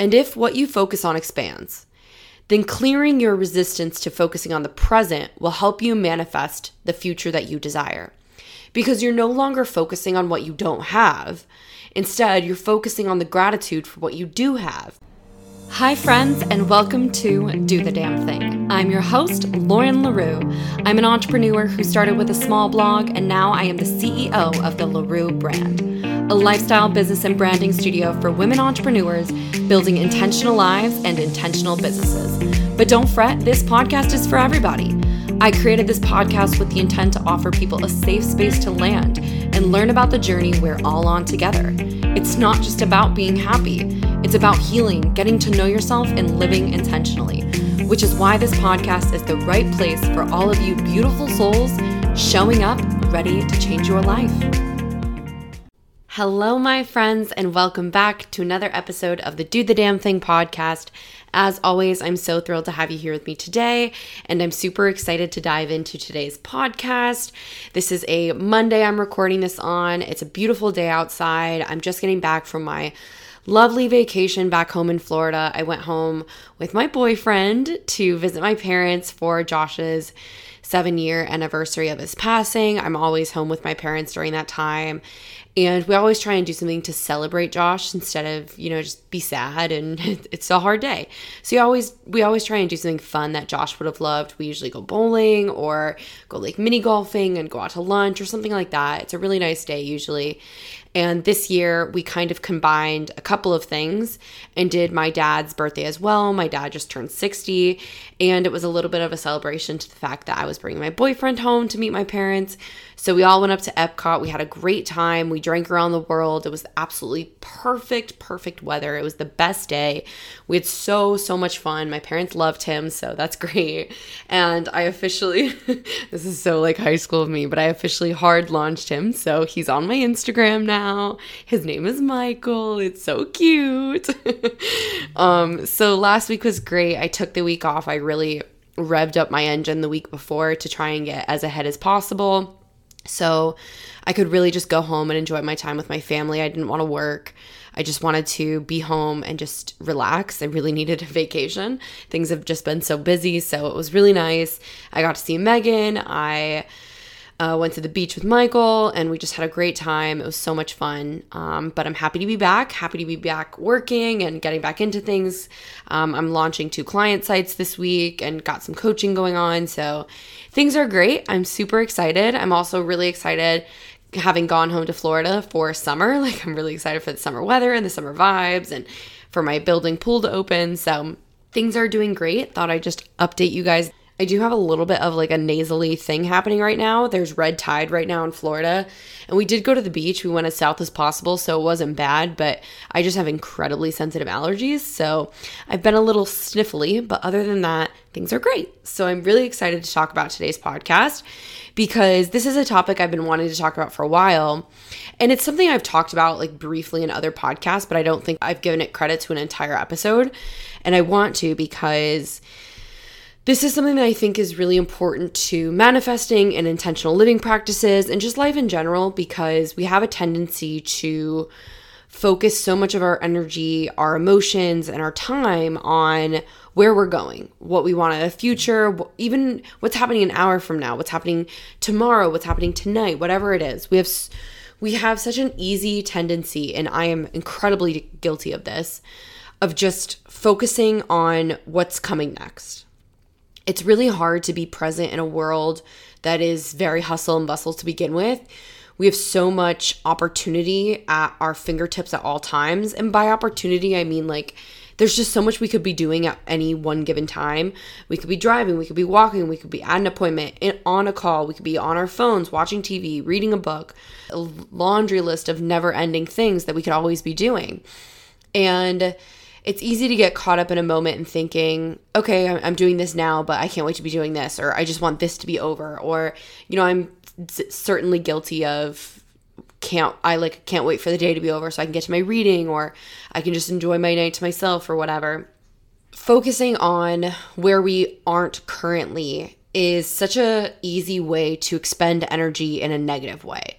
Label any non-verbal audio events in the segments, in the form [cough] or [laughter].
And if what you focus on expands, then clearing your resistance to focusing on the present will help you manifest the future that you desire. Because you're no longer focusing on what you don't have. Instead, you're focusing on the gratitude for what you do have. Hi, friends, and welcome to Do the Damn Thing. I'm your host, Lauren LaRue. I'm an entrepreneur who started with a small blog, and now I am the CEO of the LaRue brand, a lifestyle business and branding studio for women entrepreneurs building intentional lives and intentional businesses. But don't fret, this podcast is for everybody. I created this podcast with the intent to offer people a safe space to land and learn about the journey we're all on together. It's not just about being happy. It's about healing, getting to know yourself, and living intentionally, which is why this podcast is the right place for all of you beautiful souls showing up ready to change your life. Hello, my friends, and welcome back to another episode of the Do the Damn Thing podcast. As always, I'm so thrilled to have you here with me today, and I'm super excited to dive into today's podcast. This is a Monday I'm recording this on. It's a beautiful day outside. I'm just getting back from my lovely vacation back home in Florida. I went home with my boyfriend to visit my parents for Josh's seven year anniversary of his passing. I'm always home with my parents during that time. And we always try and do something to celebrate Josh instead of, you know, just be sad and [laughs] it's a hard day. So we always we always try and do something fun that Josh would have loved. We usually go bowling or go like mini golfing and go out to lunch or something like that. It's a really nice day usually. And this year, we kind of combined a couple of things and did my dad's birthday as well. My dad just turned 60, and it was a little bit of a celebration to the fact that I was bringing my boyfriend home to meet my parents. So we all went up to Epcot. We had a great time. We drank around the world. It was absolutely perfect, perfect weather. It was the best day. We had so, so much fun. My parents loved him, so that's [laughs] great. And I officially, [laughs] this is so like high school of me, but I officially hard launched him. So he's on my Instagram now. His name is Michael. It's so cute. [laughs] um, so last week was great. I took the week off. I really revved up my engine the week before to try and get as ahead as possible. So I could really just go home and enjoy my time with my family. I didn't want to work. I just wanted to be home and just relax. I really [laughs] needed a vacation. Things have just been so busy, so it was really nice. I got to see Megan. I uh, went to the beach with Michael and we just had a great time. It was so much fun. Um, but I'm happy to be back, happy to be back working and getting back into things. Um, I'm launching two client sites this week and got some coaching going on. So things are great. I'm super excited. I'm also really excited having gone home to Florida for summer. [laughs] Like, I'm really excited for the summer weather and the summer vibes and for my building pool to open. So things are doing great. Thought I'd just update you guys I do have a little bit of like a nasally thing happening right now. There's red tide right now in Florida. And we did go to the beach. We went as south as possible, so it wasn't bad, but I just have incredibly sensitive allergies. So I've been a little sniffly, but other than that, things are great. So I'm really excited to talk about today's podcast because this is a topic I've been wanting to talk about for a while. And it's something I've talked about like briefly in other podcasts, but I don't think I've given it credit to an entire episode. And I want to because this is something that I think is really important to manifesting and intentional living practices and just life in general because we have a tendency to focus so much of our energy, our emotions, and our time on where we're going, what we want in the future, even what's happening an hour from now, what's happening tomorrow, what's happening tonight, whatever it is. We have we have such an easy tendency and I am incredibly guilty of this of just focusing on what's coming next it's really hard to be present in a world that is very hustle and bustle to begin with. We have so much opportunity at our fingertips at all times. And by opportunity, I mean like there's just so much we could be doing at any one given time. We could be driving, we could be walking, we could be at an appointment, on a call, we could be on our phones, watching TV, reading a book, a laundry list of never ending things that we could always be doing. And it's easy to get caught up in a moment and thinking, okay, I'm doing this now, but I can't wait to be doing this, or I just want this to be over, or, you know, I'm certainly guilty of can't I like can't wait for the day to be over so I can get to my reading or I can just enjoy my night to myself or whatever. Focusing on where we aren't currently is such a easy way to expend energy in a negative way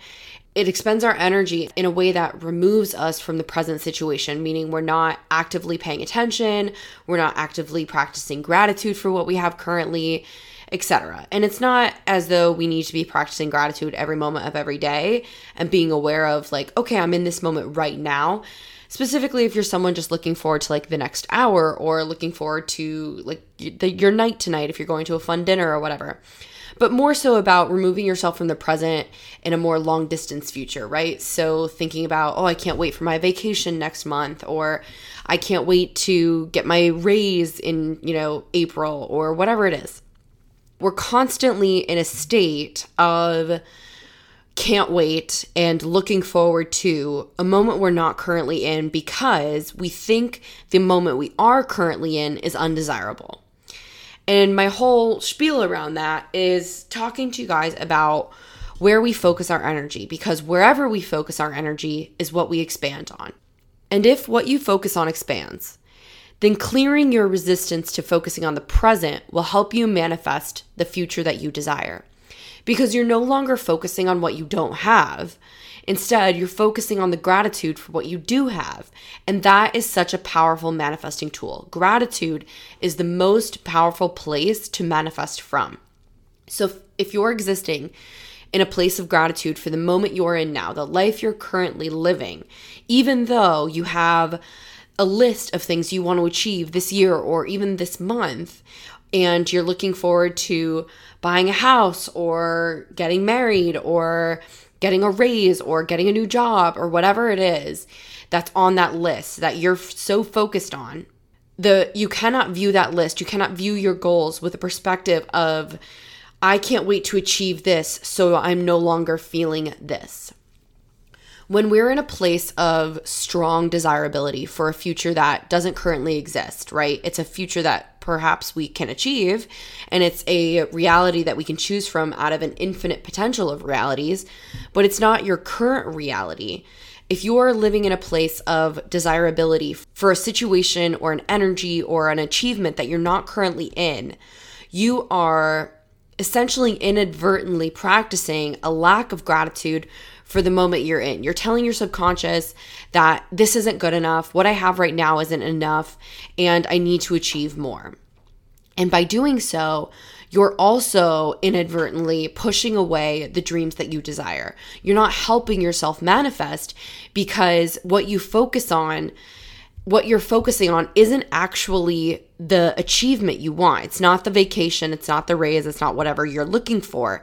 it expends our energy in a way that removes us from the present situation, meaning we're not actively paying attention, we're not actively practicing gratitude for what we have currently, etc. And it's not as though we need to be practicing gratitude every moment of every day and being aware of like, okay, I'm in this moment right now. Specifically, if you're someone just looking forward to like the next hour or looking forward to like your night tonight if you're going to a fun dinner or whatever but more so about removing yourself from the present in a more long distance future, right? So thinking about, oh, I can't wait for my vacation next month, or I can't wait to get my raise in, you know, April, or whatever it is. We're constantly in a state of can't wait and looking forward to a moment we're not currently in because we think the moment we are currently in is undesirable. And my whole spiel around that is talking to you guys about where we focus our energy because wherever we focus our energy is what we expand on. And if what you focus on expands, then clearing your resistance to focusing on the present will help you manifest the future that you desire. Because you're no longer focusing on what you don't have, Instead, you're focusing on the gratitude for what you do have. And that is such a powerful manifesting tool. Gratitude is the most powerful place to manifest from. So if you're existing in a place of gratitude for the moment you're in now, the life you're currently living, even though you have a list of things you want to achieve this year or even this month, and you're looking forward to buying a house or getting married or getting a raise or getting a new job or whatever it is that's on that list that you're so focused on the you cannot view that list. You cannot view your goals with a perspective of i can't wait to achieve this so i'm no longer feeling this. When we're in a place of strong desirability for a future that doesn't currently exist right? It's a future that perhaps we can achieve. And it's a reality that we can choose from out of an infinite potential of realities, but it's not your current reality. If you are living in a place of desirability for a situation or an energy or an achievement that you're not currently in, you are essentially inadvertently practicing a lack of gratitude for the moment you're in. You're telling your subconscious that this isn't good enough, what I have right now isn't enough, and I need to achieve more. And by doing so, you're also inadvertently pushing away the dreams that you desire. You're not helping yourself manifest because what you focus on, what you're focusing on, isn't actually the achievement you want. It's not the vacation, it's not the raise, it's not whatever you're looking for.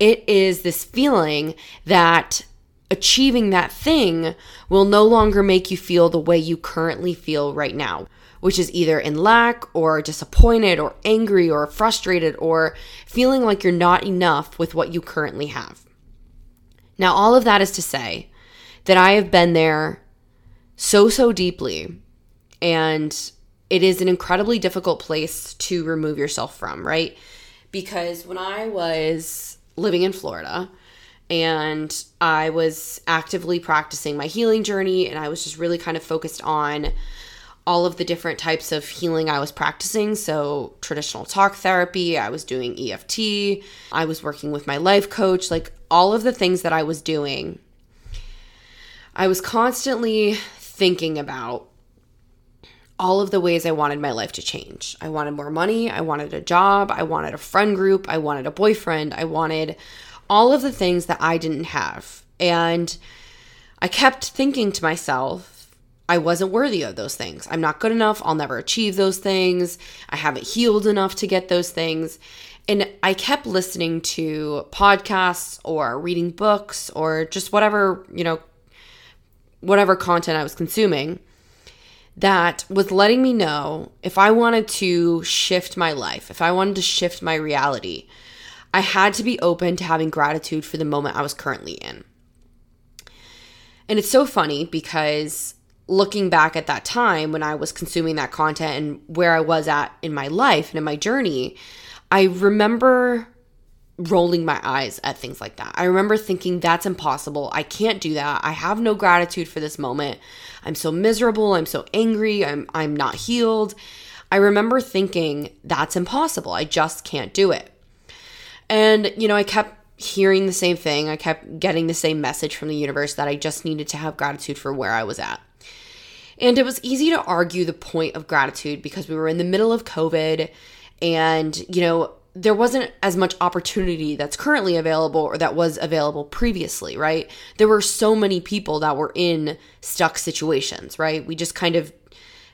It is this feeling that achieving that thing will no longer make you feel the way you currently feel right now, which is either in lack or disappointed or angry or frustrated or feeling like you're not enough with what you currently have. Now, all of that is to say that I have been there so, so deeply and it is an incredibly difficult place to remove yourself from, right? Because when I was living in Florida and I was actively practicing my healing journey and I was just really kind of focused on all of the different types of healing I was practicing. So, traditional talk therapy, I was doing EFT, I was working with my life coach, like all of the things that I was doing. I was constantly thinking about all of the ways I wanted my life to change. I wanted more money, I wanted a job, I wanted a friend group, I wanted a boyfriend, I wanted all of the things that I didn't have. And I kept thinking to myself, I wasn't worthy of those things. I'm not good enough. I'll never achieve those things. I haven't healed enough to get those things. And I kept listening to podcasts or reading books or just whatever, you know, whatever content I was consuming that was letting me know if I wanted to shift my life, if I wanted to shift my reality, I had to be open to having gratitude for the moment I was currently in. And it's so funny because looking back at that time when I was consuming that content and where I was at in my life and in my journey, I remember rolling my eyes at things like that. I remember thinking, that's impossible. I can't do that. I have no gratitude for this moment. I'm so miserable. I'm so angry. I'm, I'm not healed. I remember thinking, that's impossible. I just can't do it. And, you know, I kept hearing the same thing. I kept getting the same message from the universe that I just needed to have gratitude for where I was at. And it was easy to argue the point of gratitude because we were in the middle of COVID and, you know, there wasn't as much opportunity that's currently available or that was available previously, right? There were so many people that were in stuck situations, right? We just kind of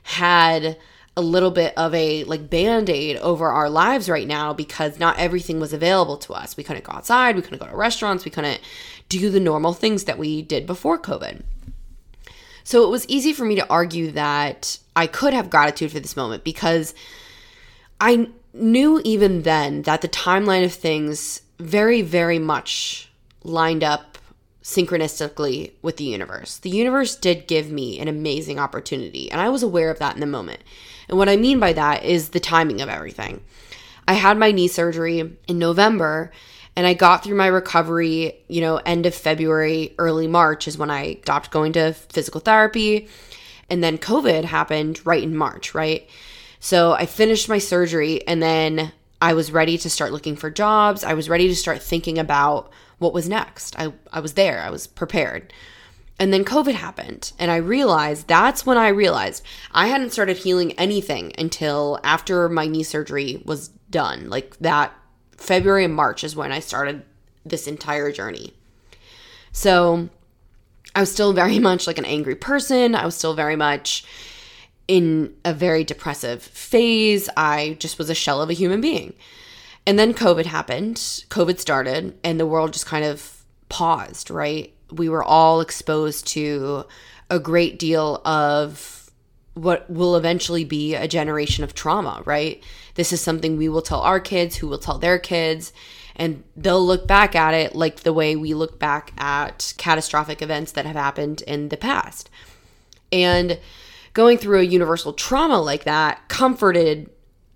had a little bit of a like band-aid over our lives right now because not everything was available to us. We couldn't go outside, we couldn't go to restaurants, we couldn't do the normal things that we did before COVID. So it was easy for me to argue that I could have gratitude for this moment because I knew even then that the timeline of things very, very much lined up synchronistically with the universe. The universe did give me an amazing opportunity, and I was aware of that in the moment. And what I mean by that is the timing of everything. I had my knee surgery in November, and I got through my recovery, you know, end of February, early March is when I stopped going to physical therapy. And then COVID happened right in March, right? So I finished my surgery and then I was ready to start looking for jobs. I was ready to start thinking about what was next. I, I was there, I was prepared. And then COVID happened, and I realized that's when I realized I hadn't started healing anything until after my knee surgery was done. Like that February and March is when I started this entire journey. So I was still very [laughs] much like an angry person. I was still very much in a very depressive phase. I just was a shell of a human being. And then COVID happened, COVID started, and the world just kind of paused, right? We were all exposed to a great deal of what will eventually be a generation of trauma, right? This is something we will tell our kids, who will tell their kids, and they'll look back at it like the way we look back at catastrophic events that have happened in the past. And going through a universal trauma like that comforted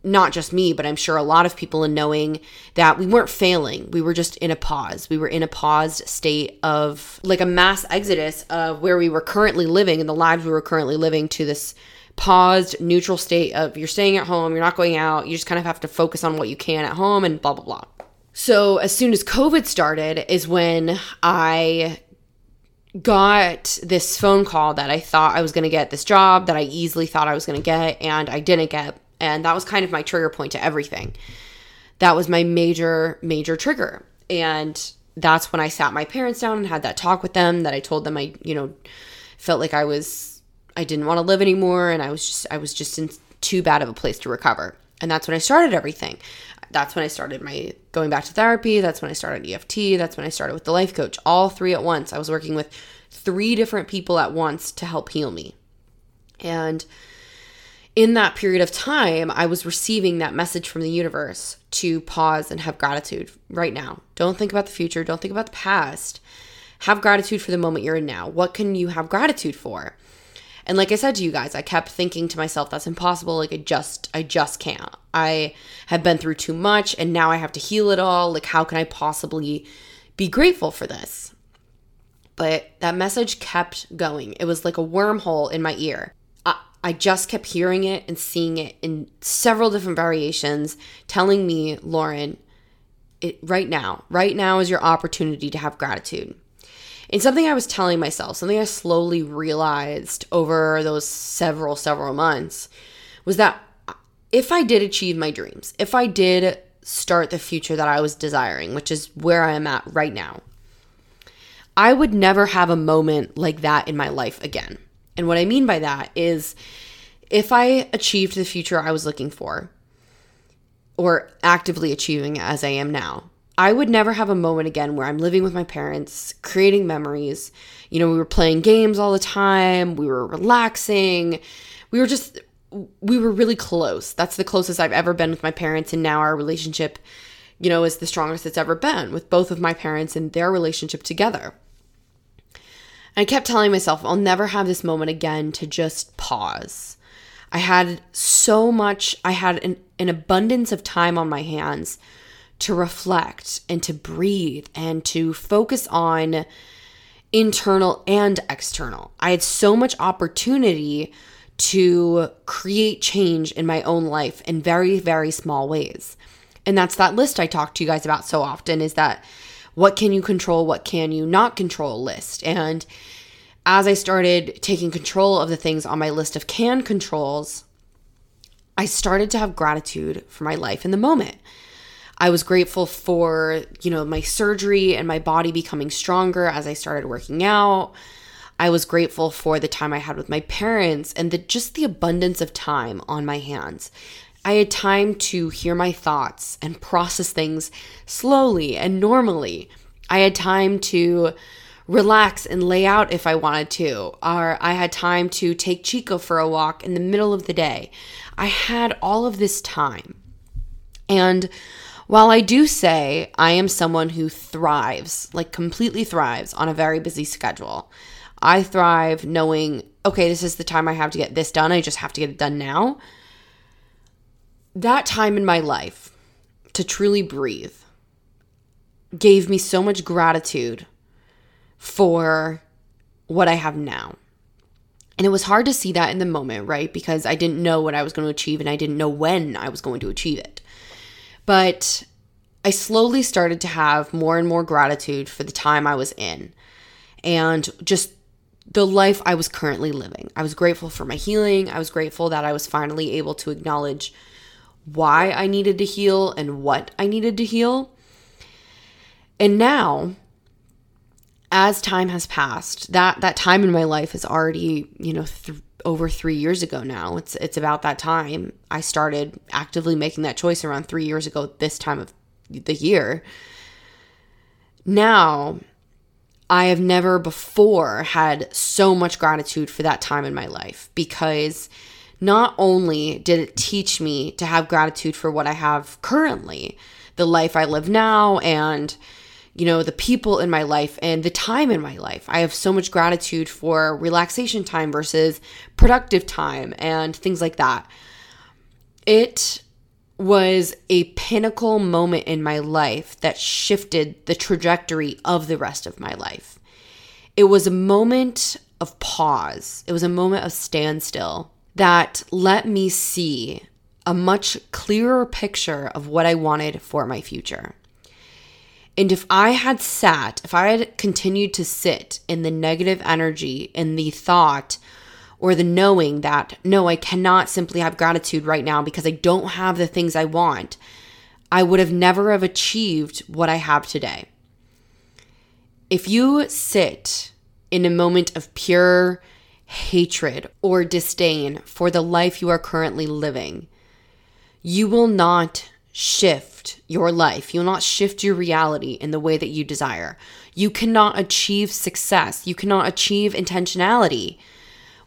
not just me, but I'm sure a lot of people in knowing that we weren't failing. We were just in a pause. We were in a paused state of like a mass exodus of where we were currently living and the lives we were currently living to this paused, neutral state of you're staying at home, you're not going out, you just kind of have to focus on what you can at home and blah, blah, blah. So as soon as COVID started, is when I got this phone call that I thought I was going to get this job that I easily thought I was going to get and I didn't get. And that was kind of my trigger point to everything. That was my major, major trigger. And that's when I sat my parents down and had that talk with them that I told them I, you know, felt like I was, I didn't want to live anymore. And I was just, I was just in too bad of a place to recover. And that's when I started everything. That's when I started my going back to therapy. That's when I started EFT. That's when I started with the life coach, all three at once. I was working with three different people at once to help heal me. And in that period of time, I was receiving that message from the universe to pause and have gratitude right now. Don't think about the future, don't think about the past. Have gratitude for the moment you're in now. What can you have gratitude for? And like I said to you guys, I kept thinking to myself, that's impossible. Like I just, I just can't. I have been through too much and now I have to heal it all. Like, how can I possibly be grateful for this? But that message kept going. It was like a wormhole in my ear. I, just kept hearing it and seeing it in several different variations, telling me, Lauren, it, right now, right now is your opportunity to have gratitude. And something I was telling myself, something I slowly realized over those several, several months was that if I did achieve my dreams, if I did start the future that I was desiring, which is where I am at right now, I would never have a moment like that in my life again. And what I mean by that is if I achieved the future I was looking for, or actively achieving as I am now, I would never have a moment again where I'm living with my parents, creating memories. You know, we were playing games all the time, we were relaxing. We were just we were really close. That's the closest I've ever been with my parents and now our relationship, you know, is the strongest it's ever been with both of my parents and their relationship together. I kept telling myself I'll never have this moment again to just pause. I had so much, I had an, an abundance of time on my hands to reflect and to breathe and to focus on internal and external. I had so much opportunity to create change in my own life in very, very small ways. And that's that list I talk to you guys about so often is that what can you control, what can you not control list. And as I started taking control of the things on my list of can controls, I started to have gratitude for my life in the moment. I was grateful for, you know, my surgery and my body becoming stronger as I started working out. I was grateful for the time I had with my parents and the just the abundance of time on my hands. I had time to hear my thoughts and process things slowly and normally. I had time to relax and lay out if I wanted to, or I had time to take Chico for a walk in the middle of the day. I had all of this time. And while I do say I am someone who thrives, like completely thrives on a very busy schedule, I thrive knowing, okay, this is the time I have to get this done. I just have to get it done now that time in my life to truly breathe gave me so much gratitude for what I have now. And it was hard to see that in the moment, right? Because I didn't know what I was going to achieve and I didn't know when I was going to achieve it. But I slowly started to have more and more gratitude for the time I was in and just the life I was currently living. I was grateful for my healing. I was grateful that I was finally able to acknowledge why I needed to heal and what I needed to heal. And now, as time has passed, that that time in my life is already, you know, th- over 3 years ago now. It's it's about that time I started actively making that choice around 3 years ago this time of the year. Now, I have never before had so much gratitude for that time in my life because not only did it teach me to have gratitude for what I have currently, the life I live now, and you know, the people in my life and the time in my life. I have so much gratitude for relaxation time versus productive time and things like that. It was a pinnacle moment in my life that shifted the trajectory of the rest of my life. It was a moment of pause, it was a moment of standstill that let me see a much clearer picture of what I wanted for my future. And if I had sat, if I had continued to sit in the negative energy, in the thought, or the knowing that, no, I cannot simply have gratitude right now because I don't have the things I want, I would have never have achieved what I have today. If you sit in a moment of pure hatred or disdain for the life you are currently living, you will not shift your life. You will not shift your reality in the way that you desire. You cannot achieve success. You cannot achieve intentionality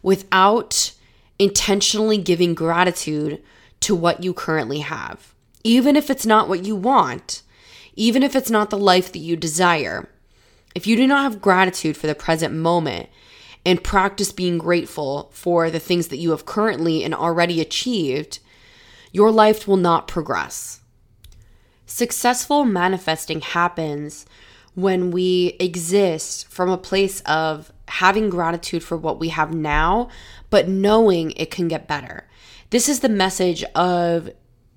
without intentionally giving gratitude to what you currently have. Even if it's not what you want, even if it's not the life that you desire, if you do not have gratitude for the present moment, and practice being grateful for the things that you have currently and already achieved, your life will not progress. Successful manifesting happens when we exist from a place of having gratitude for what we have now, but knowing it can get better. This is the message of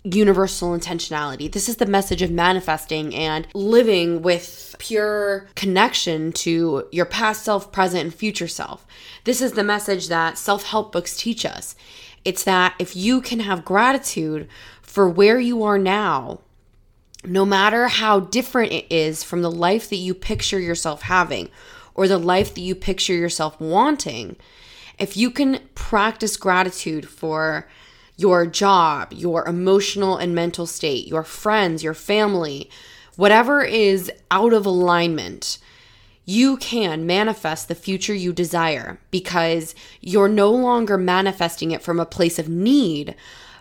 universal intentionality. This is the message of manifesting and living with pure connection to your past self, present, and future self. This is the message that self help books teach us. It's that if you can have gratitude for where you are now, no matter how different it is from the life that you picture yourself having or the life that you picture yourself wanting, if you can practice gratitude for your job, your emotional and mental state, your friends, your family, whatever is out of alignment, you can manifest the future you desire because you're no longer manifesting it from a place of need,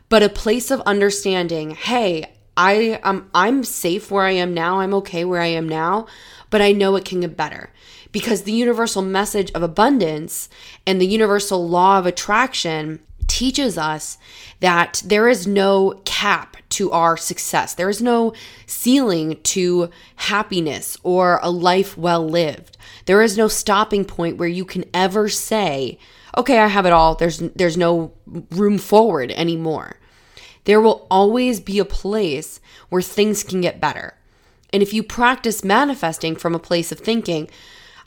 but a place of understanding, hey, I am I'm safe where I am now. I'm okay where I am now, but I know it can get better. Because the universal message of abundance and the universal law of attraction teaches us that there is no cap to our success. There is no ceiling to happiness or a life well lived. There is no stopping point where you can ever say, "Okay, I have it all. There's there's no room forward anymore." There will always be a place where things can get better. And if you practice manifesting from a place of thinking,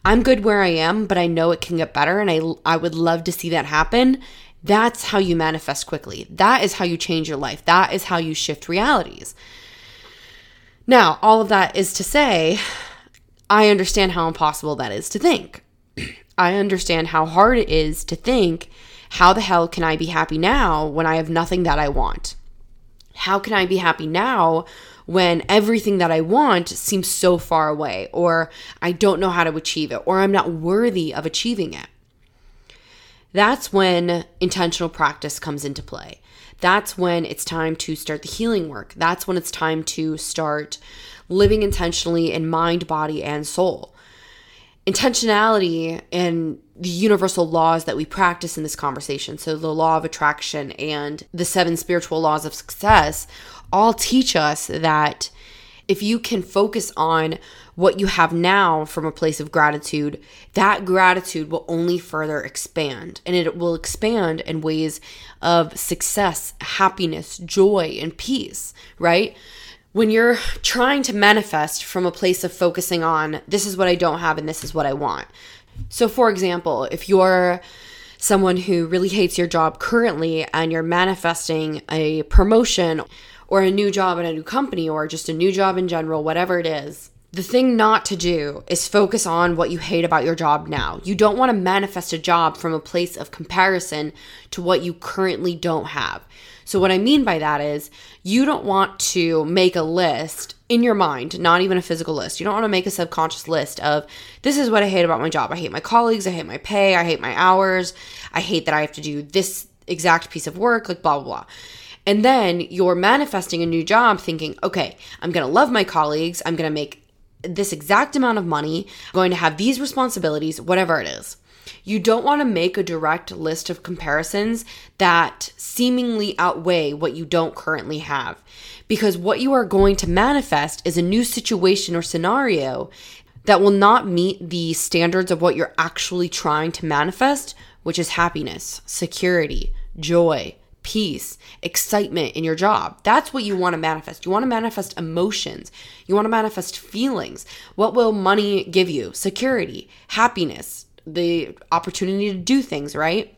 I'm good where I am, but I know it can get better and I, I would love to see that happen, that's how you manifest quickly. That is how you change your life. That is how you shift realities. Now, all of that is to say, I understand how impossible that is to think. [clears throat] I understand how hard it is to think, how the hell can I be happy now when I have nothing that I want? How can I be happy now when everything that I want seems so far away, or I don't know how to achieve it, or I'm not worthy of achieving it? That's when intentional practice comes into play. That's when it's time to start the healing work. That's when it's time to start living intentionally in mind, body, and soul. Intentionality and the universal laws that we practice in this conversation, so the law of attraction and the seven spiritual laws of success, all teach us that if you can focus on what you have now from a place of gratitude, that gratitude will only further expand and it will expand in ways of success, happiness, joy, and peace, right? When you're trying to manifest from a place of focusing on this is what I don't have and this is what I want. So, for example, if you're someone who really hates your job currently and you're manifesting a promotion or a new job in a new company or just a new job in general, whatever it is, the thing not to do is focus on what you hate about your job now. You don't want to manifest a job from a place of comparison to what you currently don't have. So, what I mean by that is you don't want to make a list in your mind, not even a physical list. You don't want to make a subconscious list of this is what I hate about my job. I hate my colleagues. I hate my pay. I hate my hours. I hate that I have to do this exact piece of work, like blah, blah, blah. And then you're manifesting a new job thinking, okay, I'm going to love my colleagues. I'm going to make this exact amount of money. I'm going to have these responsibilities, whatever it is. You don't want to make a direct list of comparisons that seemingly outweigh what you don't currently have. Because what you are going to manifest is a new situation or scenario that will not meet the standards of what you're actually trying to manifest, which is happiness, security, joy, peace, excitement in your job. That's what you want to manifest. You want to manifest emotions. You want to manifest feelings. What will money give you? Security, happiness, the opportunity to do things, right?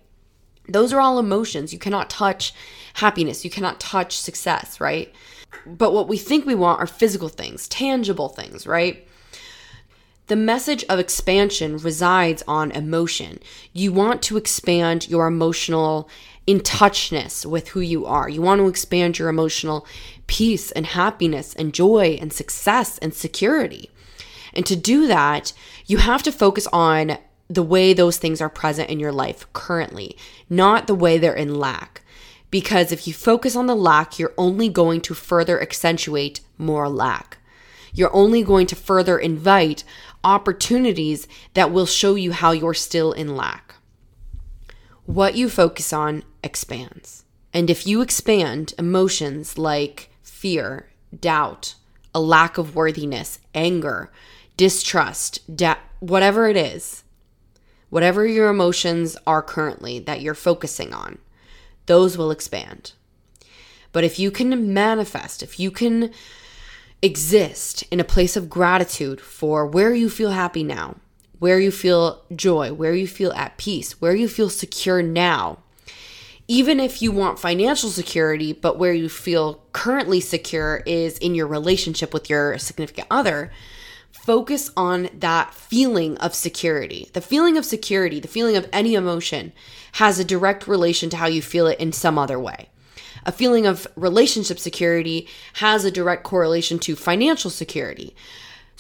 Those are all emotions. You cannot touch happiness. You cannot touch success, right? But what we think we want are physical things, tangible things, right? The message of expansion resides on emotion. You want to expand your emotional in touchness with who you are. You want to expand your emotional peace and happiness and joy and success and security. And to do that, you have to focus on the way those things are present in your life currently, not the way they're in lack. Because if you focus on the lack, you're only going to further accentuate more lack. You're only going to further invite opportunities that will show you how you're still in lack. What you focus on expands. And if you expand emotions like fear, doubt, a lack of worthiness, anger, distrust, da- whatever it is, whatever your emotions are currently that you're focusing on, those will expand. But if you can manifest, if you can exist in a place of gratitude for where you feel happy now, where you feel joy, where you feel at peace, where you feel secure now. Even if you want financial security, but where you feel currently secure is in your relationship with your significant other, focus on that feeling of security. The feeling of security, the feeling of any emotion, has a direct relation to how you feel it in some other way. A feeling of relationship security has a direct correlation to financial security.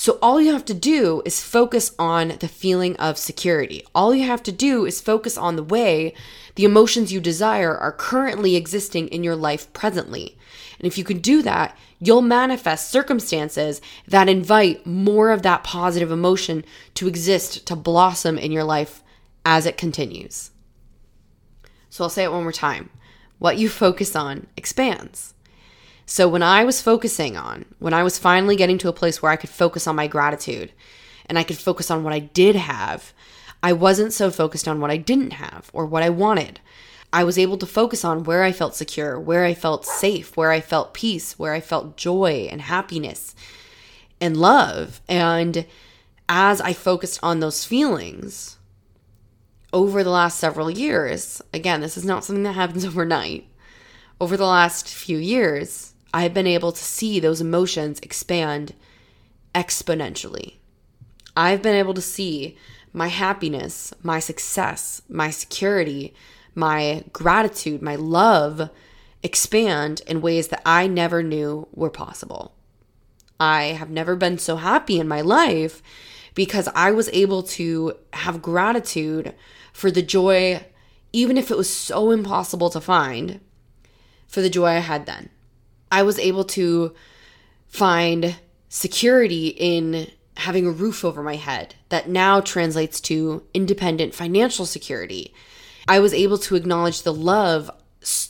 So all you have to do is focus on the feeling of security. All you have to do is focus on the way the emotions you desire are currently existing in your life presently. And if you can do that, you'll manifest circumstances that invite more of that positive emotion to exist, to blossom in your life as it continues. So I'll say it one more time. What you focus on expands. So when I was focusing on, when I was finally getting to a place where I could focus on my gratitude and I could focus on what I did have, I wasn't so focused on what I didn't have or what I wanted. I was able to focus on where I felt secure, where I felt safe, where I felt peace, where I felt joy and happiness. and love. And as I focused on those feelings over the last several years, again, this is not something that happens [laughs] overnight. Over the last few years, I've been able to see those emotions expand exponentially. I've been able to see my happiness, my success, my security, my gratitude, my love expand in ways that I never knew were possible. I have never been so happy in my life because I was able to have gratitude for the joy, even if it was so impossible to find, for the joy I had then. I was able to find security in having a roof over my head that now translates to independent financial security. I was able to acknowledge the love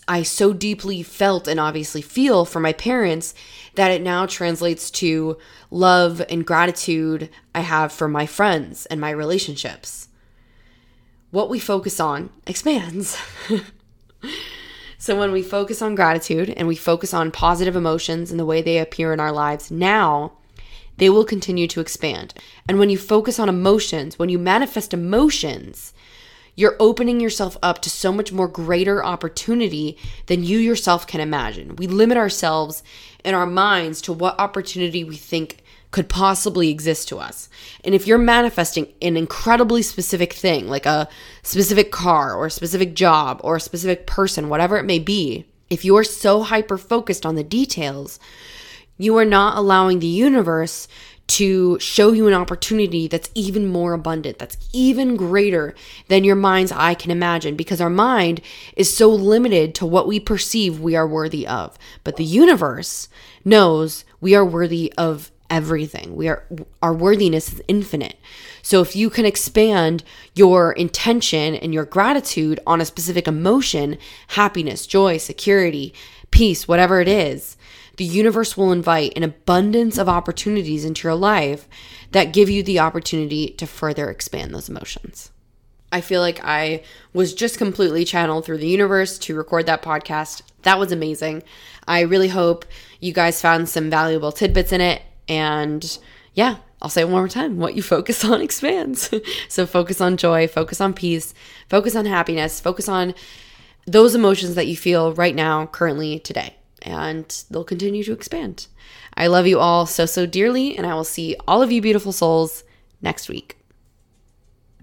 I so deeply felt and obviously feel for my parents that it now translates to love and gratitude I have for my friends and my relationships. What we focus on expands. [laughs] so, when we focus on gratitude and we focus on positive emotions and the way they appear in our lives now, they will continue to expand. And when you focus on emotions, when you manifest emotions, you're opening yourself up to so much more greater opportunity than you yourself can imagine. We limit ourselves in our minds to what opportunity we think could possibly exist to us. And if you're manifesting an incredibly specific thing, like a specific car or a specific job or a specific person, whatever it may be, if you are so hyper focused on the details, you are not allowing the universe to show you an opportunity that's even more abundant, that's even greater than your mind's eye can imagine, because our mind is so limited to what we perceive we are worthy of. But the universe knows we are worthy of everything. We are our worthiness is infinite. So if you can expand your intention and your gratitude on a specific emotion, happiness, joy, security, peace, whatever it is, the universe will invite an abundance of opportunities into your life that give you the opportunity to further expand those emotions. I feel like I was just completely channeled through the universe to record that podcast. That was amazing. I really hope you guys found some valuable tidbits in it. And yeah, I'll say it one more time what you focus on [laughs] expands. so focus on joy, focus on peace, focus on happiness, focus on those emotions that you feel right now, currently, today and they'll continue to expand. I love you all so, so dearly, and I will see all of you beautiful souls next week.